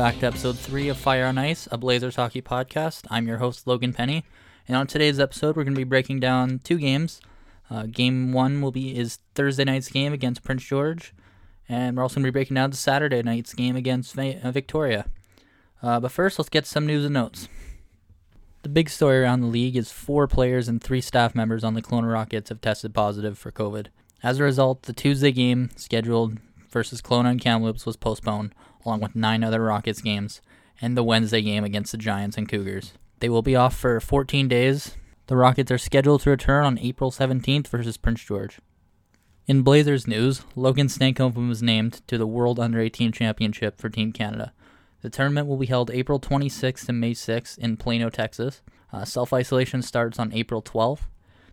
back to episode 3 of Fire on Ice, a Blazers hockey podcast. I'm your host, Logan Penny, and on today's episode, we're going to be breaking down two games. Uh, game one will be is Thursday night's game against Prince George, and we're also going to be breaking down the Saturday night's game against uh, Victoria. Uh, but first, let's get some news and notes. The big story around the league is four players and three staff members on the Kelowna Rockets have tested positive for COVID. As a result, the Tuesday game scheduled versus Kelowna and Kamloops was postponed, along with nine other Rockets games, and the Wednesday game against the Giants and Cougars. They will be off for 14 days. The Rockets are scheduled to return on April 17th versus Prince George. In Blazers news, Logan Stankoven was named to the World Under 18 Championship for Team Canada. The tournament will be held April 26th to May 6th in Plano, Texas. Uh, Self isolation starts on April 12th.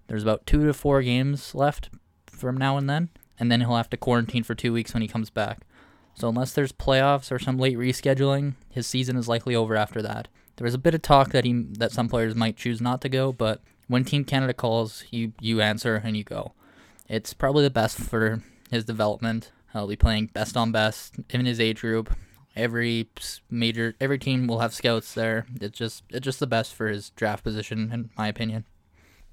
There's about two to four games left from now and then, and then he'll have to quarantine for two weeks when he comes back. So unless there's playoffs or some late rescheduling, his season is likely over after that. There was a bit of talk that he that some players might choose not to go, but when Team Canada calls, you you answer and you go. It's probably the best for his development. He'll be playing best on best in his age group. Every major, every team will have scouts there. It's just it's just the best for his draft position, in my opinion.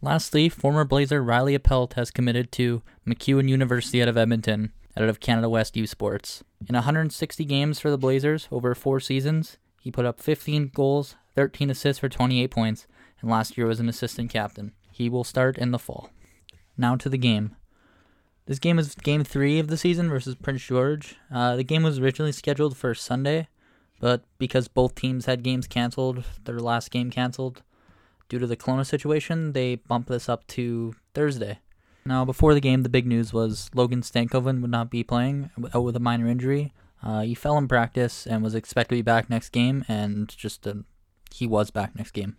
Lastly, former Blazer Riley Appelt has committed to MacEwan University out of Edmonton, out of Canada West U Sports. In 160 games for the Blazers over four seasons, he put up 15 goals, 13 assists for 28 points, and last year was an assistant captain. He will start in the fall. Now to the game. This game is game three of the season versus Prince George. Uh, the game was originally scheduled for Sunday, but because both teams had games canceled, their last game canceled, due to the Kelowna situation, they bumped this up to Thursday. Now, before the game, the big news was Logan Stankoven would not be playing out with a minor injury. Uh, he fell in practice and was expected to be back next game, and just uh, he was back next game.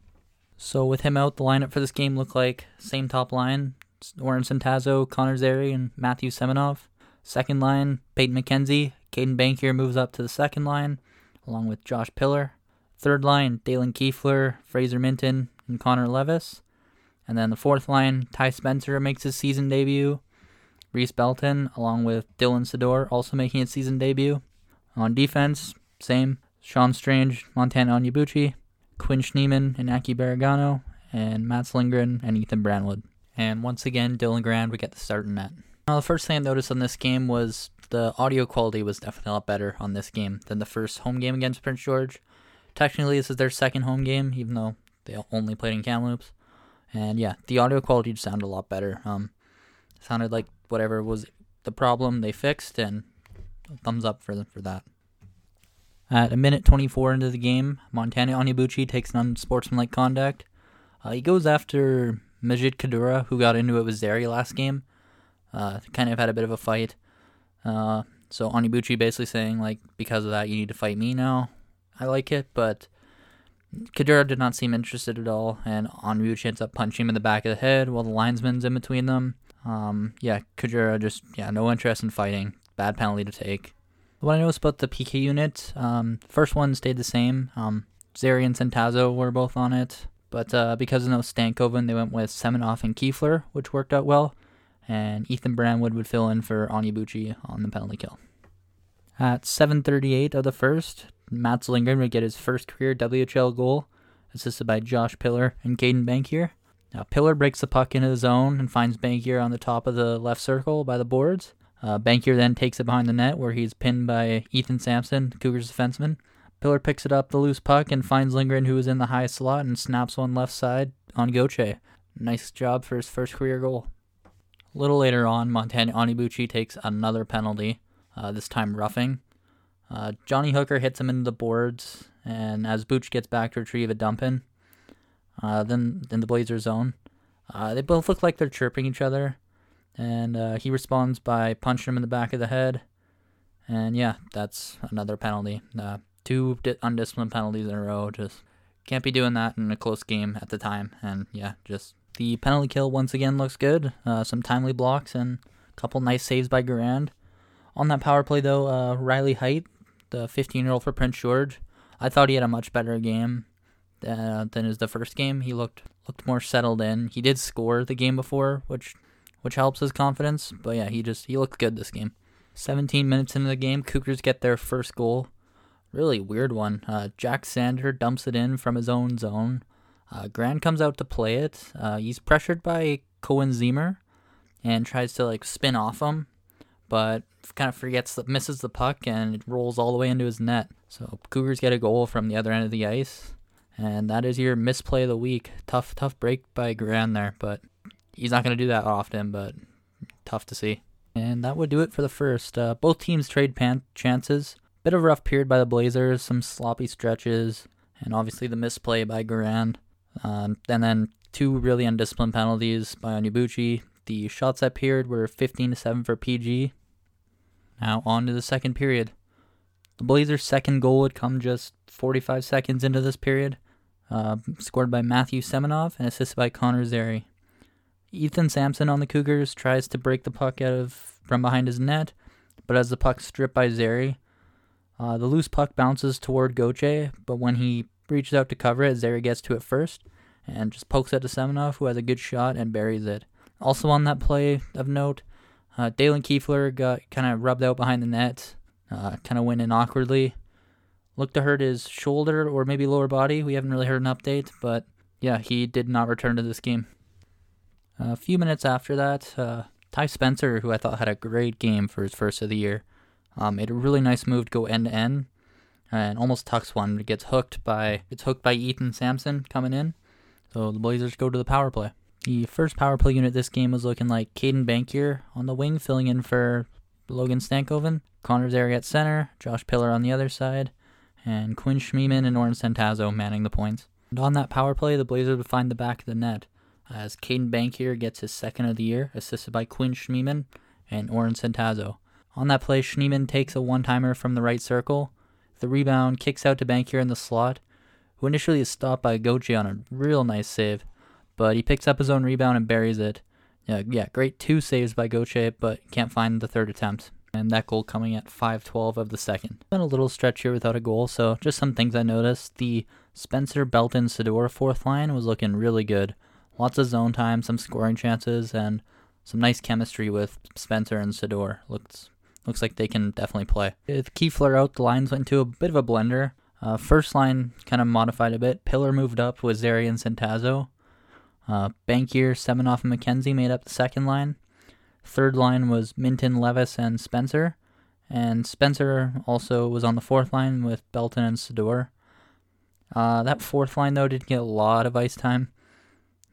So with him out, the lineup for this game looked like same top line: Orrin Centazzo, Connor Zary, and Matthew Seminoff. Second line: Peyton McKenzie. Caedan Bankier moves up to the second line, along with Josh Pillar. Third line: Dalen Kuefler, Fraser Minten, and Connor Levis. And then the fourth line, Ty Spencer makes his season debut. Reese Belton, along with Dylan Sydor, also making his season debut. On defense, same. Sean Strange, Montana Onyebuchi, Quinn Schmiemann, and Aki Baragano, and Matt Lindgren and Ethan Brandwood. And once again, Dylan Garand would get the start in net. Now, the first thing I noticed on this game was the audio quality was definitely a lot better on this game than the first home game against Prince George. Technically, this is their second home game, even though they only played in Kamloops. And yeah, the audio quality just sounded a lot better. Um, sounded like whatever was the problem they fixed, and thumbs up for for that. At a minute 24 into the game, Montana Onyebuchi takes an unsportsmanlike conduct. Uh, he goes after Majid Kadura, who got into it with Zary last game. Uh, kind of had a bit of a fight. Uh, so Onyebuchi basically saying, like, because of that, you need to fight me now. I like it, but Kadura did not seem interested at all, and Onyebuchi ends up punching him in the back of the head while the linesman's in between them. Um, yeah, Kadura just, yeah, no interest in fighting. Bad penalty to take. What I noticed about the PK unit, um, first one stayed the same. Um, Zary and Centazzo were both on it, but uh, because of no Stankoven, they went with Seminoff and Kuefler, which worked out well, and Ethan Brandwood would fill in for Onyebuchi on the penalty kill. At 7:38 of the first, Mats Lindgren would get his first career WHL goal, assisted by Josh Pillar and Caden Bankier. Now Pillar breaks the puck into the zone and finds Bankier on the top of the left circle by the boards. Uh, Bankier then takes it behind the net where he's pinned by Ethan Sampson, Cougars defenseman. Pillar picks it up the loose puck and finds Lindgren, who is in the high slot, and snaps one left side on Gauthier. Nice job for his first career goal. A little later on, Montana Onyebuchi takes another penalty, uh, this time roughing. Uh, Johnny Hooker hits him into the boards, and as Booch gets back to retrieve a dump in, uh, then in the Blazer zone, uh, they both look like they're chirping each other and uh, he responds by punching him in the back of the head. And yeah, that's another penalty. Uh, two di- undisciplined penalties in a row. Just can't be doing that in a close game at the time. And yeah, just the penalty kill once again looks good. Uh, some timely blocks and a couple nice saves by Garand. On that power play though, Riley Height, the 15-year-old for Prince George, I thought he had a much better game uh, than his the first game. He looked looked more settled in. He did score the game before, which which helps his confidence. But yeah, he just he looked good this game. 17 minutes into the game, Cougars get their first goal. really weird one. Uh, Jack Sander dumps it in from his own zone. Uh, Garand comes out to play it. Uh, he's pressured by Koehn Ziemmer and tries to like spin off him, but kind of forgets that misses the puck and it rolls all the way into his net. So Cougars get a goal from the other end of the ice, and that is your misplay of the week. Tough, tough break by Garand there, but he's not going to do that often. But tough to see. And that would do it for the first. Uh, both teams trade pan- chances. Bit of a rough period by the Blazers, some sloppy stretches, and obviously the misplay by Garand. Um, and then two really undisciplined penalties by Onyebuchi. The shots that period were 15 to 7 for PG. Now on to the second period. The Blazers' second goal would come just 45 seconds into this period, uh, scored by Matthew Seminoff and assisted by Connor Zary. Ethan Sampson on the Cougars tries to break the puck out of from behind his net, but as the puck stripped by Zary, uh, the loose puck bounces toward Gauthier, but when he reaches out to cover it, Zary gets to it first and just pokes it to Seminoff, who has a good shot and buries it. Also on that play of note, uh, Dalen Kuefler got kind of rubbed out behind the net, uh, kind of went in awkwardly. Looked to hurt his shoulder or maybe lower body. We haven't really heard an update, but yeah, he did not return to this game. A few minutes after that, uh, Ty Spencer, who I thought had a great game for his first of the year, um, made a really nice move to go end to end, and almost tucks one. Gets hooked by it's hooked by Ethan Sampson coming in, so the Blazers go to the power play. The first power play unit this game was looking like Caedan Bankier on the wing, filling in for Logan Stankoven, Connor Zary at center, Josh Pillar on the other side, and Quinn Schmiemann and Orrin Centazzo manning the points. And on that power play, the Blazers would find the back of the net as Caedan Bankier gets his second of the year, assisted by Quinn Schmiemann and Orrin Centazzo. On that play, Schmiemann takes a one-timer from the right circle. The rebound kicks out to Bankier in the slot, who initially is stopped by Gauthier on a real nice save, but he picks up his own rebound and buries it. Yeah, yeah, great two saves by Gauthier, but can't find the third attempt. And that goal coming at 5:12 of the second. Been a little stretch here without a goal, so just some things I noticed. The Spencer Belton Sydor fourth line was looking really good. Lots of zone time, some scoring chances, and some nice chemistry with Spencer and Sydor. Looks looks like they can definitely play. With Kuefler out, the lines went to a bit of a blender. Uh, first line kind of modified a bit. Pillar moved up with Zary and Centazzo. Uh, Bankier, Seminoff, and McKenzie made up the second line. Third line was Minten, Levis, and Spencer. And Spencer also was on the fourth line with Belton and Sydor. Uh, that fourth line, though, didn't get a lot of ice time.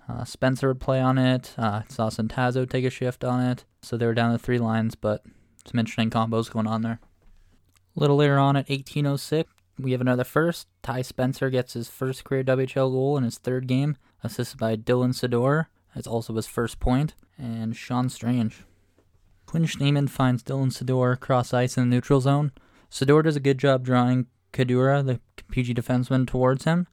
Uh, Spencer would play on it. Uh, saw Centazzo take a shift on it. So they were down to three lines, but some interesting combos going on there. A little later on at 1806, we have another first. Ty Spencer gets his first career WHL goal in his third game, assisted by Dylan Sydor. That's also his first point, and Sean Strange. Quinn Schmiemann finds Dylan Sydor cross ice in the neutral zone. Sydor does a good job drawing Kadura, the PG defenseman, towards him.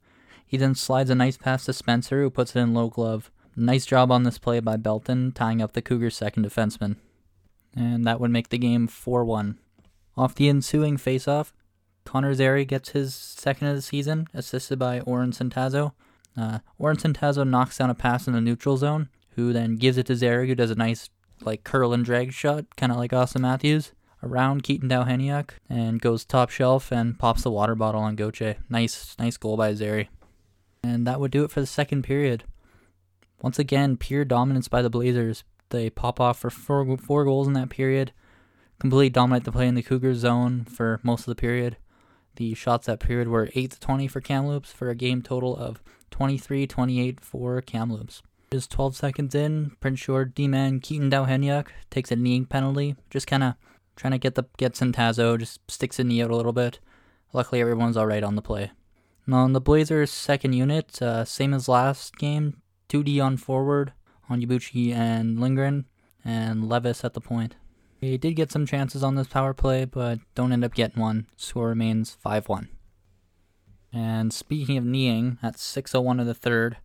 He then slides a nice pass to Spencer, who puts it in low glove. Nice job on this play by Belton, tying up the Cougars' second defenseman. And that would make the game 4 1. Off the ensuing faceoff, Connor Zary gets his second of the season, assisted by Orrin Centazzo. Uh, Orrin Centazzo knocks down a pass in the neutral zone, who then gives it to Zary, who does a nice like curl and drag shot, kind of like Auston Matthews, around Keaton Dowheniak, and goes top shelf and pops the water bottle on Gauthier. Nice, nice goal by Zary. And that would do it for the second period. Once again, pure dominance by the Blazers. They pop off for four, four goals in that period, completely dominate the play in the Cougars zone for most of the period. The shots that period were 8 to 20 for Kamloops for a game total of 23 28 for Kamloops. Just 12 seconds in, Prince George D-man Keaton Dowheniak takes a kneeing penalty, just kind of trying to get the get Centazzo, just sticks a knee out a little bit. Luckily, everyone's all right on the play. Now, on the Blazers' second unit, uh, same as last game, 2D on forward, Onyebuchi and Lindgren, and Levis at the point. They did get some chances on this power play, but don't end up getting one. Score remains 5 1. And speaking of kneeing, at 6.01 of the third,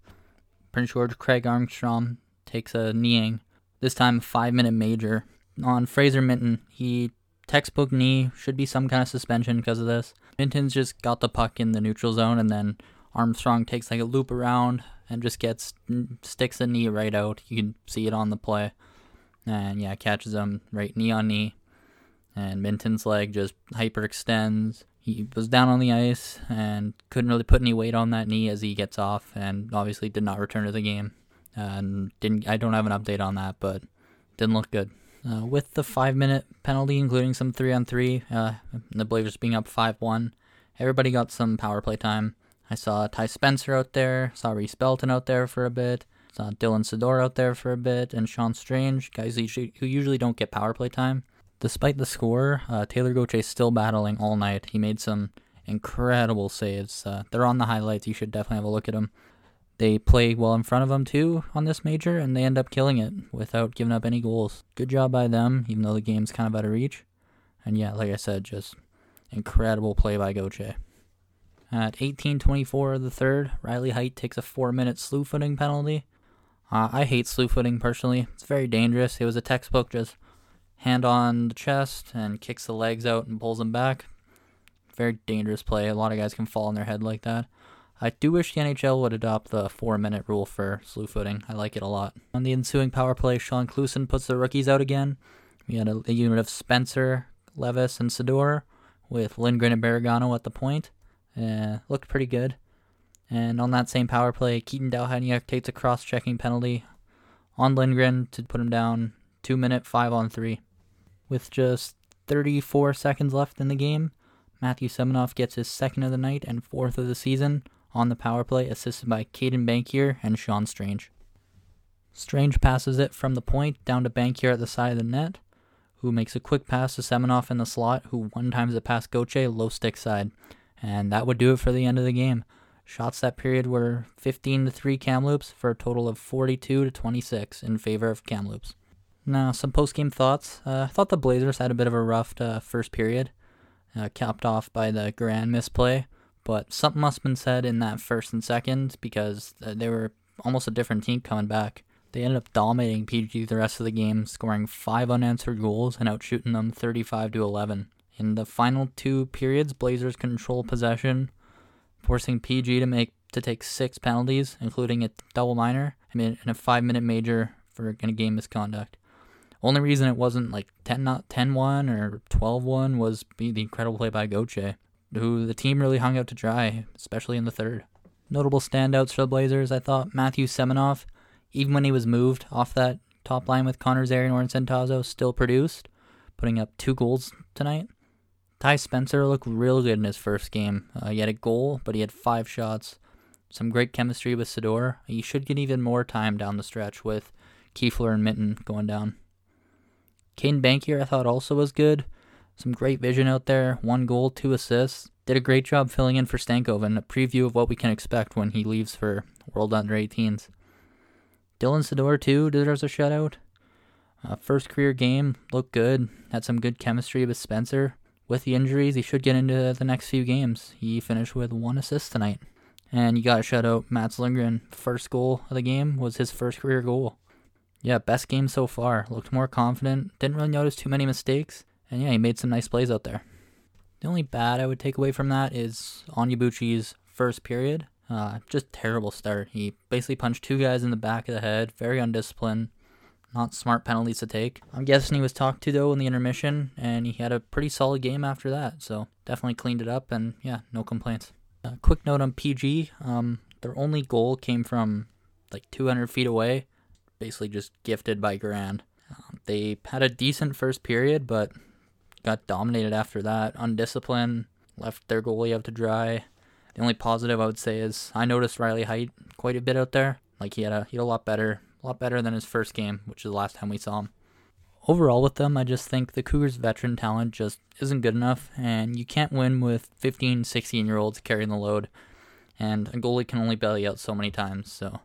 Prince George Craig Armstrong takes a kneeing, this time a five minute major. On Fraser Minten, he textbook knee, should be some kind of suspension because of this. Minten's just got the puck in the neutral zone, and then Armstrong takes like a loop around and just gets sticks the knee right out. You can see it on the play, and yeah, catches him right knee on knee, and Minten's leg just hyperextends. He was down on the ice and couldn't really put any weight on that knee as he gets off, and obviously did not return to the game. And didn't I don't have an update on that, but didn't look good. Uh, with the five minute penalty, including some three on three, uh, the Blazers being up 5 1, everybody got some power play time. I saw Ty Spencer out there, saw Reese Belton out there for a bit, saw Dylan Sador out there for a bit, and Sean Strange, guys who usually don't get power play time. Despite the score, uh, Taylor is still battling all night. He made some incredible saves. Uh, they're on the highlights. You should definitely have a look at them. They play well in front of them too on this major, and they end up killing it without giving up any goals. Good job by them, even though the game's kind of out of reach. And yeah, like I said, just incredible play by Gauthier. At 18:24 of the third, Riley Heidt takes a four-minute slew footing penalty. Uh, I hate slew footing personally. It's very dangerous. It was a textbook just hand on the chest and kicks the legs out and pulls them back. Very dangerous play. A lot of guys can fall on their head like that. I do wish the NHL would adopt the four minute rule for slew footing. I like it a lot. On the ensuing power play, Shaun Clouston puts the rookies out again. We had a, a unit of Spencer, Levis, and Sydor with Lindgren and Baragano at the point. Uh, looked pretty good. And on that same power play, Keaton Dowhaniak takes a cross checking penalty on Lindgren to put him down two minute five on three. With just 34 seconds left in the game, Matthew Seminoff gets his second of the night and fourth of the season on the power play, assisted by Caedan Bankier and Sean Strange. Strange passes it from the point down to Bankier at the side of the net, who makes a quick pass to Seminoff in the slot, who one times it past Gauthier low stick side. And that would do it for the end of the game. Shots that period were 15 to 3 Kamloops for a total of 42 to 26 in favor of Kamloops. Now, some post game thoughts. Uh, I thought the Blazers had a bit of a rough uh, first period, uh, capped off by the Garand misplay. But something must have been said in that first and second because uh, they were almost a different team coming back. They ended up dominating PG the rest of the game, scoring five unanswered goals and outshooting them 35 to 11. In the final two periods, Blazers controlled possession, forcing PG to make to take six penalties, including a double minor, I mean, and a five-minute major for a game misconduct. Only reason it wasn't like 10 not 10-1 or 12-1 was the incredible play by Gauthier, who the team really hung out to dry, especially in the third. Notable standouts for the Blazers, I thought Matthew Seminoff, even when he was moved off that top line with Connor Zary and Oren still produced, putting up two goals tonight. Ty Spencer looked real good in his first game. Uh, he had a goal, but he had five shots. Some great chemistry with Sydor. He should get even more time down the stretch with Kuefler and Minten going down. Caedan Bankier, I thought, also was good. Some great vision out there. One goal, two assists. Did a great job filling in for Stankoven. A preview of what we can expect when he leaves for World Under 18s. Dylan Sydor, too, deserves a shutout. Uh, first career game, looked good. Had some good chemistry with Spencer. With the injuries, he should get into the next few games. He finished with one assist tonight. And you got to shout out Mats Lindgren. First goal of the game was his first career goal. Yeah, best game so far. Looked more confident. Didn't really notice too many mistakes. And yeah, he made some nice plays out there. The only bad I would take away from that is Onyebuchi's first period. Uh, just terrible start. He basically punched two guys in the back of the head, very undisciplined, not smart penalties to take. I'm guessing he was talked to though in the intermission, and he had a pretty solid game after that. So definitely cleaned it up, and yeah, no complaints. Uh, quick note on PG: um, their only goal came from like 200 feet away, basically just gifted by Garand. Um, they had a decent first period, but got dominated after that. Undisciplined, left their goalie out to dry. The only positive I would say is I noticed Riley Heidt quite a bit out there. Like he had a he had a lot better, a lot better than his first game, which is the last time we saw him. Overall with them, I just think the Cougars' veteran talent just isn't good enough, and you can't win with 15, 16 year olds carrying the load. And a goalie can only you out so many times, so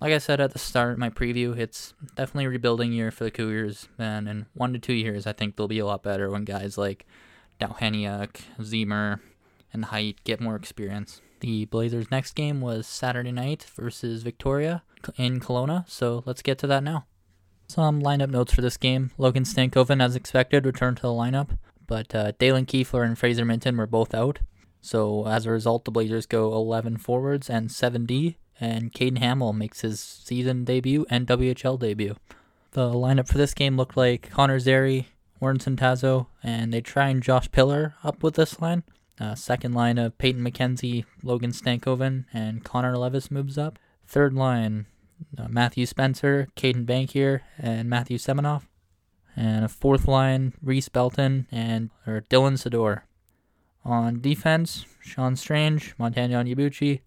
like I said at the start, my preview, it's definitely rebuilding year for the Cougars, and in one to two years, I think they'll be a lot better when guys like Dowhaniak, Ziemmer, and Heidt get more experience. The Blazers' next game was Saturday night versus Victoria in Kelowna, so let's get to that now. Some lineup notes for this game. Logan Stankoven, as expected, returned to the lineup, but uh, Dalen Kuefler and Fraser Minten were both out. So as a result, the Blazers go 11 forwards and 7D, and Caden Hamill makes his season debut and WHL debut. The lineup for this game looked like Connor Zary, Orrin Centazzo, and they try and Josh Pillar up with this line. Uh, second line of Peyton McKenzie, Logan Stankoven, and Connor Levis moves up. Third line, uh, Matthew Spencer, Caedan Bankier, and Matthew Seminoff. And a fourth line, Reese Belton and or Dylan Sydor. On defense, Sean Strange, Montana Onyebuchi,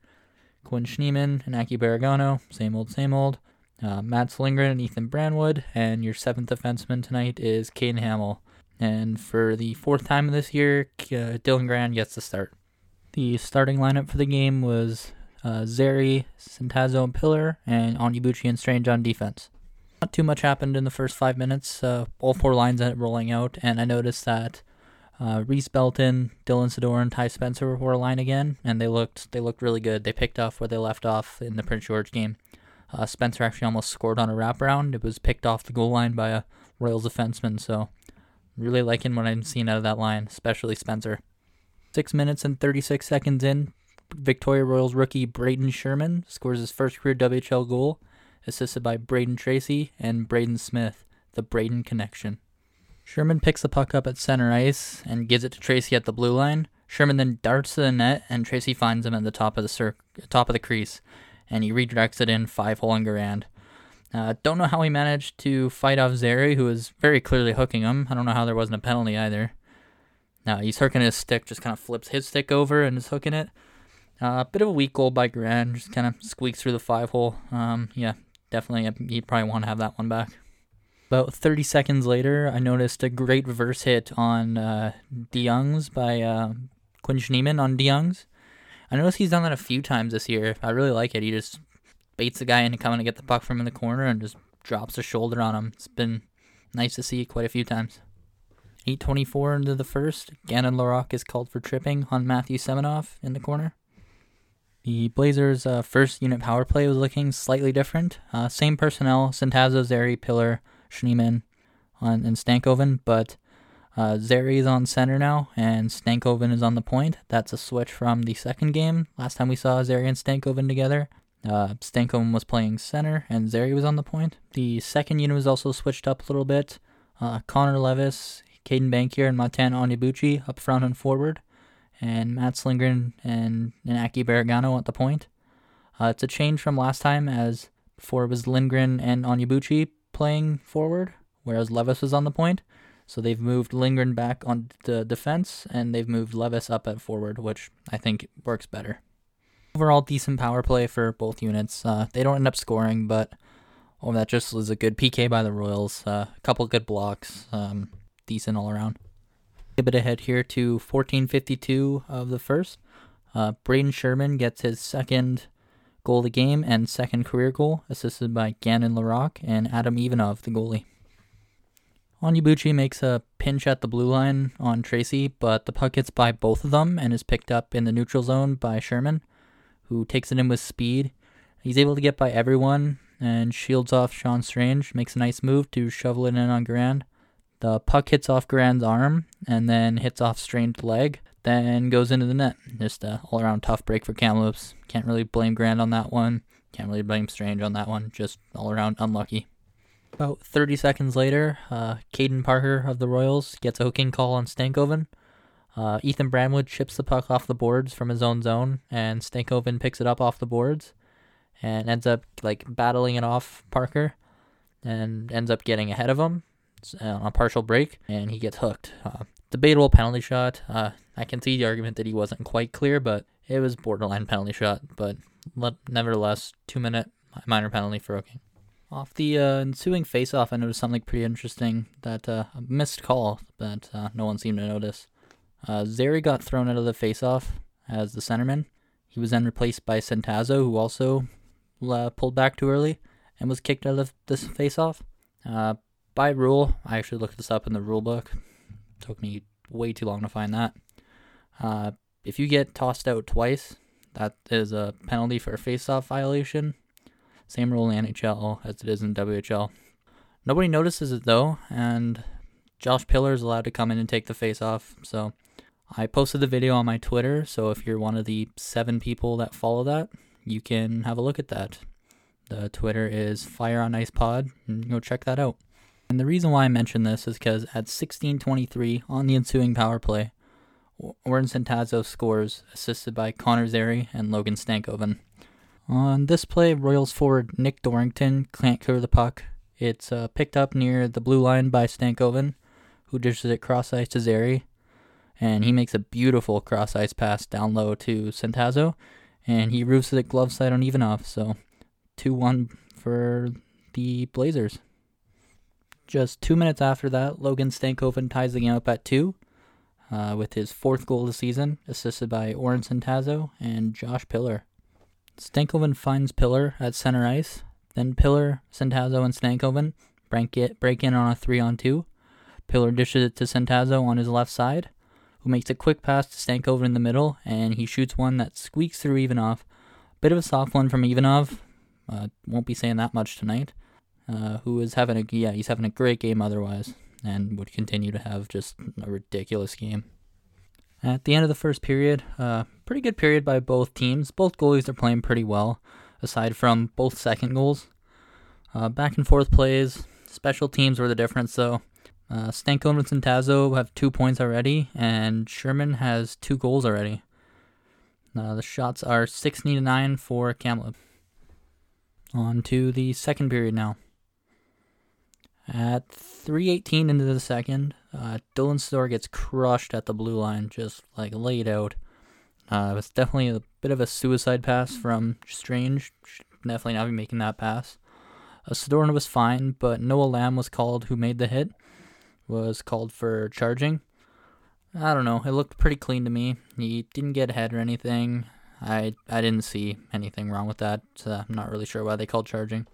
Quinn Schmiemann, and Aki Baragano. Same old, same old. Uh, Matt Lindgren and Ethan Brandwood, And your seventh defenseman tonight is Caden Hamill. And for the fourth time this year, uh, Dylan Garand gets the start. The starting lineup for the game was uh, Zary, Centazzo, and Pillar, and Onyebuchi and Strange on defense. Not too much happened in the first five minutes. Uh, all four lines ended rolling out, and I noticed that uh, Reese Belton, Dylan Sydor, and Ty Spencer were aligned again, and they looked they looked really good. They picked off where they left off in the Prince George game. Uh, Spencer actually almost scored on a wraparound. It was picked off the goal line by a Royals defenseman, so really liking what I'm seeing out of that line, especially Spencer. Six minutes and 36 seconds in, Victoria Royals rookie Braden Sherman scores his first career WHL goal, assisted by Brayden Tracey and Braden Smith, the Braden connection. Sherman picks the puck up at center ice and gives it to Tracey at the blue line. Sherman then darts to the net, and Tracey finds him at the top of the cir- top of the crease, and he redirects it in five hole and Garand. Uh, don't know how he managed to fight off Zary, who was very clearly hooking him. I don't know how there wasn't a penalty either. Now he's hooking his stick, just kind of flips his stick over and is hooking it. A uh, bit of a weak goal by Garand, just kind of squeaks through the five hole. Um, yeah, definitely, he'd probably want to have that one back. About 30 seconds later, I noticed a great reverse hit on uh, DeYoung's by uh, Quinn Schmiemann on DeYoung's. I noticed he's done that a few times this year. I really like it. He just baits the guy into coming to get the puck from in the corner and just drops a shoulder on him. It's been nice to see quite a few times. 8.24 into the first, Gannon Larocque is called for tripping on Matthew Seminoff in the corner. The Blazers' uh, first unit power play was looking slightly different. Uh, same personnel, Centazzo, Zary, Pillar, Schmiemann on and Stankoven, but uh, Zary is on center now, and Stankoven is on the point. That's a switch from the second game. Last time we saw Zary and Stankoven together, uh, Stankoven was playing center, and Zary was on the point. The second unit was also switched up a little bit. Uh, Connor Levis, Caedan Bankier, and Montana Onyebuchi up front and forward, and Matt Slingren and, and Aki at the point. Uh, it's a change from last time, as before it was Lindgren and Onyebuchi playing forward, whereas Levis was on the point. So they've moved Lindgren back on the defense, and they've moved Levis up at forward, which I think works better. Overall, decent power play for both units. Uh, they don't end up scoring, but oh, that just was a good PK by the Royals. Uh, a couple good blocks, um, decent all around. A bit ahead here to 14:52 of the first. Uh, Braden Sherman gets his second goal of the game and second career goal, assisted by Gannon Larocque and Adam Ivanov, the goalie. Onyebuchi makes a pinch at the blue line on Tracey, but the puck hits by both of them and is picked up in the neutral zone by Sherman, who takes it in with speed. He's able to get by everyone and shields off Sean Strange, makes a nice move to shovel it in on Garand. The puck hits off Garand's arm and then hits off Strange's leg, then goes into the net. Just a all around tough break for Kamloops. Can't really blame Garand on that one. Can't really blame Strange on that one. Just all around unlucky. About 30 seconds later, uh, Caden Parker of the Royals gets a hooking call on Stankoven. Uh, Ethan Brandwood chips the puck off the boards from his own zone, and Stankoven picks it up off the boards and ends up like battling it off Parker and ends up getting ahead of him on a partial break, and he gets hooked. Uh, debatable penalty shot. Uh, I can see the argument that he wasn't quite clear, but it was borderline penalty shot. But nevertheless, two minute minor penalty for hooking. Off the uh, ensuing face-off, I noticed something pretty interesting that uh, a missed call that uh, no one seemed to notice. Uh, Zary got thrown out of the face-off as the centerman. He was then replaced by Centazzo, who also pulled back too early and was kicked out of this face-off. Uh, by rule, I actually looked this up in the rule book. Took me way too long to find that. Uh, if you get tossed out twice, that is a penalty for a face-off violation. Same rule in NHL as it is in WHL. Nobody notices it though, and Josh Pillar is allowed to come in and take the face-off. So I posted the video on my Twitter. So if you're one of the seven people that follow that, you can have a look at that. The Twitter is Fire on Ice Pod, and go check that out. And the reason why I mention this is because at 16:23 on the ensuing power play, Orrin Centazzo scores, assisted by Connor Zary and Logan Stankoven. On this play, Royals forward Nick Dorrington can't clear the puck. It's uh, picked up near the blue line by Stankoven, who dishes it cross ice to Zary, and he makes a beautiful cross ice pass down low to Centazzo, and he roofs it glove side on Ivanov. So, 2 1 for the Blazers. Just two minutes after that, Logan Stankoven ties the game up at two uh, with his fourth goal of the season, assisted by Orrin Centazzo and Josh Pillar. Stankoven finds Pillar at center ice. Then Pillar, Centazzo, and Stankoven break, it, break in on a 3 on 2. Pillar dishes it to Centazzo on his left side, who makes a quick pass to Stankoven in the middle, and he shoots one that squeaks through Ivanov. Bit of a soft one from Ivanov. Uh, won't be saying that much tonight. Uh, who is having a yeah he's having a great game otherwise, and would continue to have just a ridiculous game. At the end of the first period, uh, pretty good period by both teams. Both goalies are playing pretty well, aside from both second goals. Uh, back and forth plays, special teams were the difference though. Uh, Stankoven and Tazo have two points already, and Sherman has two goals already. Uh, the shots are 16 to 9 for Kamloops. On to the second period now. At 3:18 into the second, uh, Dylan Store gets crushed at the blue line, just like laid out. Uh, it was definitely a bit of a suicide pass from Strange. Should definitely not be making that pass. Uh, Sidorna was fine, but Noah Lamb was called, who made the hit, was called for charging. I don't know. It looked pretty clean to me. He didn't get ahead or anything. I I didn't see anything wrong with that. So I'm not really sure why they called charging.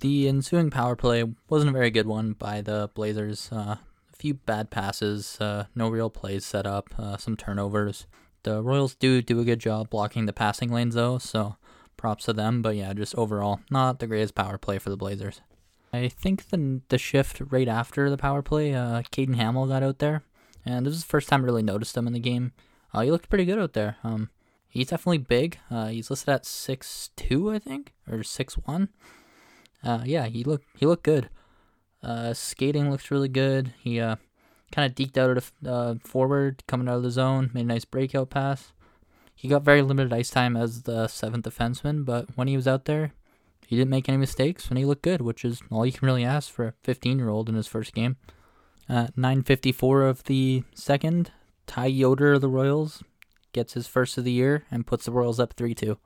The ensuing power play wasn't a very good one by the Blazers. Uh, a few bad passes, uh, no real plays set up, uh, some turnovers. The Royals do do a good job blocking the passing lanes though, so props to them. But yeah, just overall, not the greatest power play for the Blazers. I think the the shift right after the power play, uh, Caden Hamill got out there, and this is the first time I really noticed him in the game. Uh, he looked pretty good out there. Um, he's definitely big. Uh, he's listed at six two, I think, or six one. Uh, yeah, he looked he looked good. Uh, skating looks really good. He uh, kind of deked out of uh, forward, coming out of the zone, made a nice breakout pass. He got very limited ice time as the seventh defenseman, but when he was out there, he didn't make any mistakes and he looked good, which is all you can really ask for a 15 year old in his first game. At 9:54 of the second, Ty Yoder of the Royals gets his first of the year and puts the Royals up 3-2.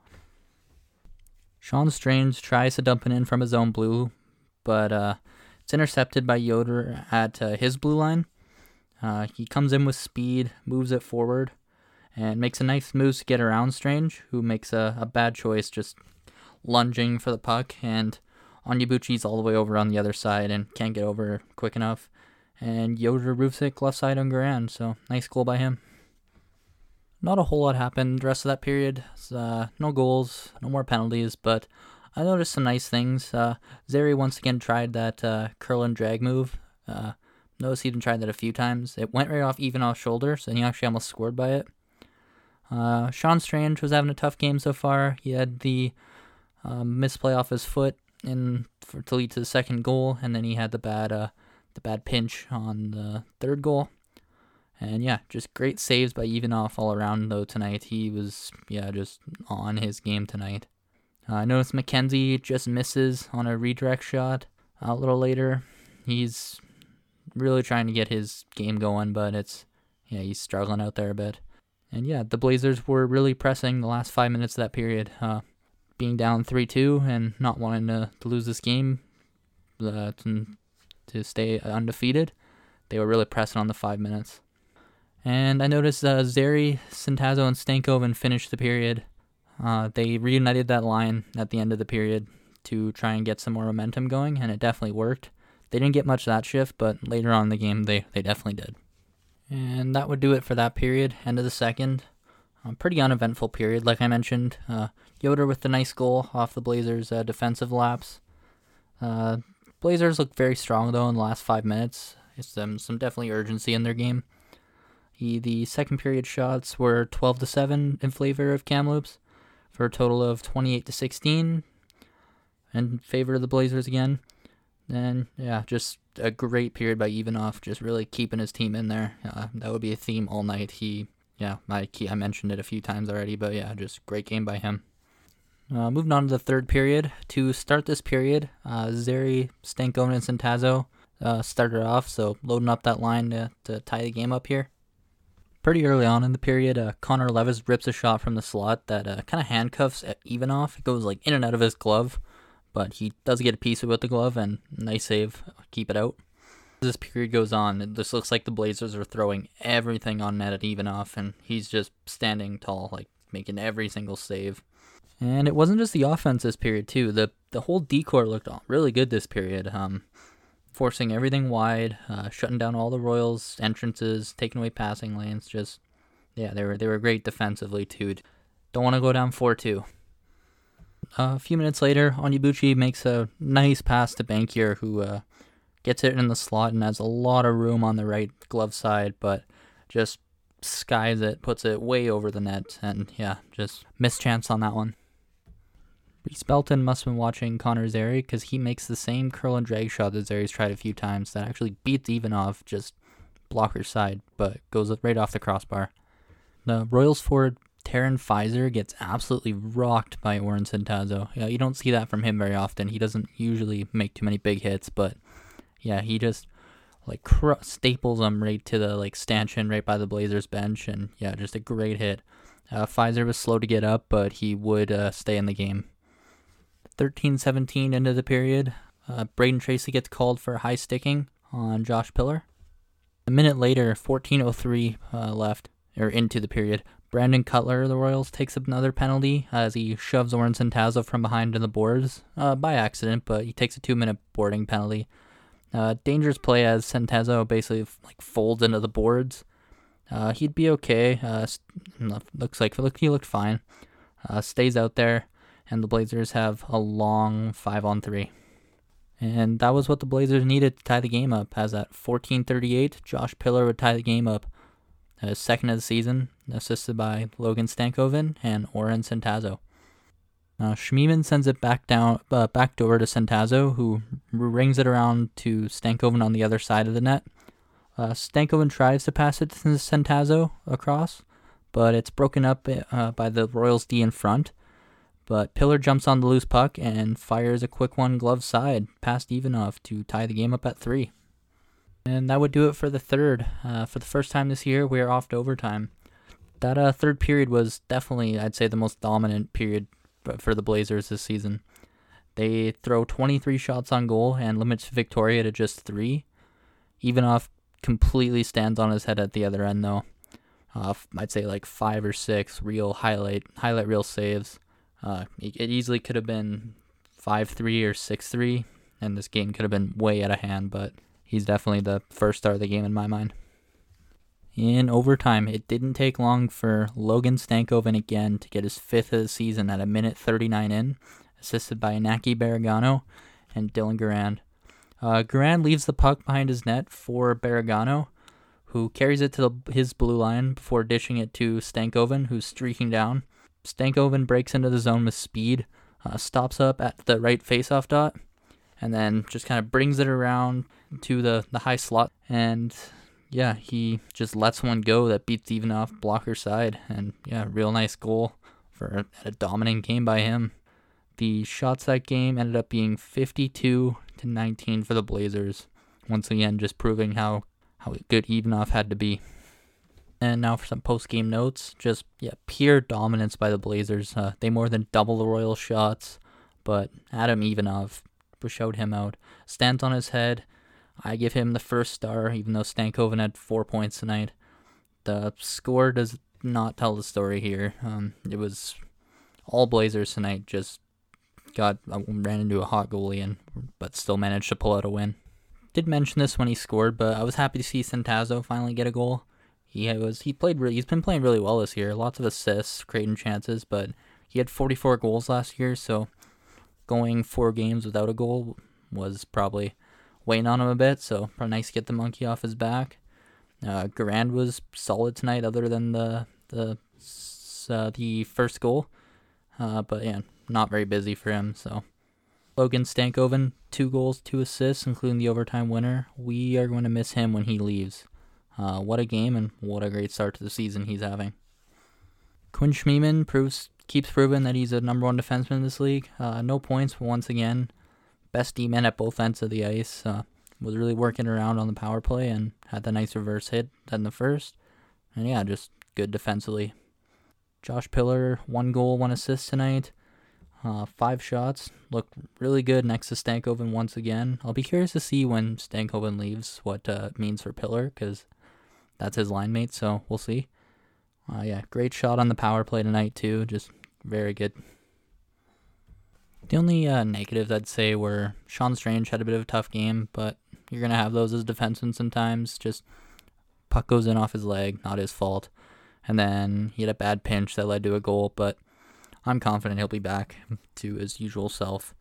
Sean Strange tries to dump it in from his own blue, but uh, it's intercepted by Yoder at uh, his blue line. Uh, he comes in with speed, moves it forward, and makes a nice move to get around Strange, who makes a, a bad choice just lunging for the puck. And Onyebuchi's all the way over on the other side and can't get over quick enough. And Yoder roofs it left side on Garand, so nice goal by him not a whole lot happened the rest of that period. Uh, no goals, no more penalties, but I noticed some nice things. Uh, Zary once again tried that uh, curl and drag move. Uh, noticed he even tried that a few times. It went right off even off shoulders, and he actually almost scored by it. Uh, Sean Strange was having a tough game so far. He had the um, misplay off his foot in for, to lead to the second goal, and then he had the bad uh, the bad pinch on the third goal. And yeah, just great saves by Ivanov all around though tonight. He was yeah just on his game tonight. Uh, I noticed McKenzie just misses on a redirect shot a little later. He's really trying to get his game going, but it's yeah he's struggling out there a bit. And yeah, the Blazers were really pressing the last five minutes of that period, uh, being down three two and not wanting to, to lose this game, uh, to, to stay undefeated. They were really pressing on the five minutes. And I noticed uh, Zary, Centazzo, and Stankoven finished the period. Uh, they reunited that line at the end of the period to try and get some more momentum going, and it definitely worked. They didn't get much that shift, but later on in the game, they, they definitely did. And that would do it for that period, end of the second. A pretty uneventful period, like I mentioned. Uh, Yoder with the nice goal off the Blazers' uh, defensive lapse. Uh, Blazers look very strong, though, in the last five minutes. It's some, some definitely urgency in their game. He, the second period shots were 12 to 7 in favor of Kamloops for a total of 28 to 16 in favor of the Blazers again. And yeah, just a great period by Ivanov, just really keeping his team in there. Uh, that would be a theme all night. He, yeah, I, I mentioned it a few times already, but yeah, just great game by him. Uh, moving on to the third period. To start this period, uh, Zary, Stankoven, and Centazzo uh, started off, so loading up that line to, to tie the game up here. Pretty early on in the period, uh, Connor Levis rips a shot from the slot that uh, kind of handcuffs Ivanov. It goes like in and out of his glove, but he does get a piece with the glove, and nice save, keep it out. As this period goes on, this looks like the Blazers are throwing everything on net at Ivanov, and he's just standing tall, like making every single save. And it wasn't just the offense this period too. The the whole D corps looked really good this period. Um, forcing everything wide, uh, shutting down all the Royals' entrances, taking away passing lanes. Just yeah, they were they were great defensively too. Don't want to go down four two. Uh, a few minutes later, Onyebuchi makes a nice pass to Bankier, who uh, gets it in the slot and has a lot of room on the right glove side, but just skies it, puts it way over the net, and yeah, just missed chance on that one. Reese Belton must have been watching Connor Zary because he makes the same curl and drag shot that Zary's tried a few times that actually beats Ivanov just blocker side, but goes right off the crossbar. The Royals forward Taryn Fizer gets absolutely rocked by Orrin Centazzo. Yeah, you don't see that from him very often. He doesn't usually make too many big hits, but yeah, he just like cr- staples him right to the like stanchion right by the Blazers bench, and yeah, just a great hit. Uh, Fizer was slow to get up, but he would uh, stay in the game. 13-17 into the period, uh, Brayden Tracey gets called for high sticking on Josh Pillar. A minute later, 14:03 uh, left or into the period. Brandon Cutler of the Royals takes another penalty as he shoves Orrin Centazzo from behind in the boards uh, by accident, but he takes a two-minute boarding penalty. Uh, dangerous play as Centazzo basically like folds into the boards. Uh, he'd be okay. Uh, looks like he looked fine. Uh, stays out there and the Blazers have a long five on three. And that was what the Blazers needed to tie the game up. As at 14:38, Josh Pillar would tie the game up, his second of the season, assisted by Logan Stankoven and Orrin Centazzo. Now Schmiemann sends it back down, uh, back door to Centazzo, who rings it around to Stankoven on the other side of the net. Uh, Stankoven tries to pass it to Centazzo across, but it's broken up uh, by the Royals D in front. But Pillar jumps on the loose puck and fires a quick one glove side past Ivanov to tie the game up at three. And that would do it for the third. Uh, for the first time this year, we are off to overtime. That uh, third period was definitely, I'd say, the most dominant period for the Blazers this season. They throw 23 shots on goal and limits Victoria to just three. Ivanov completely stands on his head at the other end, though. Uh, I'd say like five or six real highlight highlight reel saves. Uh, it, easily could have been 5 3 or 6 3, and this game could have been way out of hand, but he's definitely the first star of the game in my mind. In overtime, it didn't take long for Logan Stankoven again to get his fifth of the season at a minute 39 in, assisted by Naki Baragano and Dylan Garand. Uh, Garand leaves the puck behind his net for Baragano, who carries it to the, his blue line before dishing it to Stankoven, who's streaking down. Stankoven breaks into the zone with speed, uh, stops up at the right faceoff dot, and then just kind of brings it around to the, the high slot. And yeah, he just lets one go that beats Ivanov blocker side. And yeah, real nice goal for a dominant game by him. The shots that game ended up being 52 to 19 for the Blazers. Once again, just proving how, how good Ivanov had to be. And now for some post game notes. Just yeah, pure dominance by the Blazers. Uh, they more than double the Royal shots, but Adam Ivanov showed him out. Stands on his head. I give him the first star, even though Stankoven had four points tonight. The score does not tell the story here. Um, it was all Blazers tonight. Just got uh, ran into a hot goalie and but still managed to pull out a win. Did mention this when he scored, but I was happy to see Centazzo finally get a goal. He was he played really, he's been playing really well this year. Lots of assists, creating chances, but he had 44 goals last year, so going four games without a goal was probably weighing on him a bit. So probably nice to get the monkey off his back. Uh, was solid tonight, other than the the uh, the first goal, uh, but yeah, not very busy for him. So Logan Stankoven, two goals, two assists, including the overtime winner. We are going to miss him when he leaves. Uh, what a game and what a great start to the season he's having. Quinn Schmiemann proves keeps proving that he's a number one defenseman in this league. Uh, no points, but once again, best D-man at both ends of the ice. Uh, was really working around on the power play and had the nice reverse hit than the first. And yeah, just good defensively. Josh Pillar, one goal, one assist tonight. Uh, five shots. Looked really good next to Stankoven once again. I'll be curious to see when Stankoven leaves what uh, means for Pillar because that's his line mate, so we'll see. Uh, yeah, great shot on the power play tonight, too. Just very good. The only uh, negatives I'd say were Sean Strange had a bit of a tough game, but you're going to have those as defensemen sometimes. Just puck goes in off his leg, not his fault. And then he had a bad pinch that led to a goal, but I'm confident he'll be back to his usual self.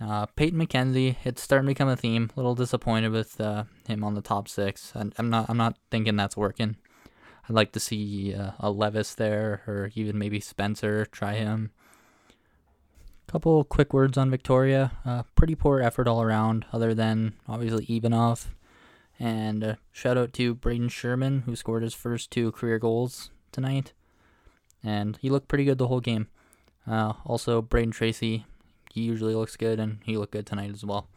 Uh, Peyton McKenzie, it's starting to become a theme. A little disappointed with uh, him on the top six. I, I'm not. I'm not thinking that's working. I'd like to see uh, a Levis there, or even maybe Spencer. Try him. Couple quick words on Victoria. Uh, pretty poor effort all around, other than obviously Ivanov. And uh, shout out to Braden Sherman, who scored his first two career goals tonight and he looked pretty good the whole game. Uh, also, Brayden Tracey, he usually looks good, and he looked good tonight as well.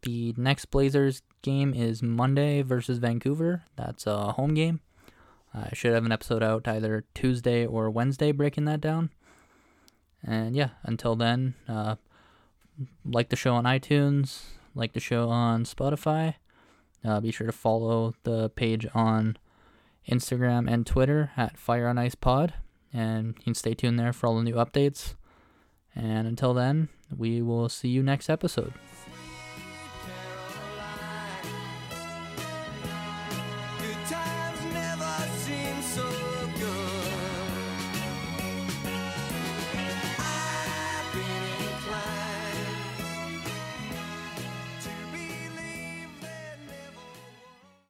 The next Blazers game is Monday versus Vancouver. That's a home game. I should have an episode out either Tuesday or Wednesday breaking that down. And yeah, until then, uh, like the show on iTunes, like the show on Spotify. Uh, be sure to follow the page on Instagram and Twitter at Fire on Ice Pod. And you can stay tuned there for all the new updates. And until then, we will see you next episode.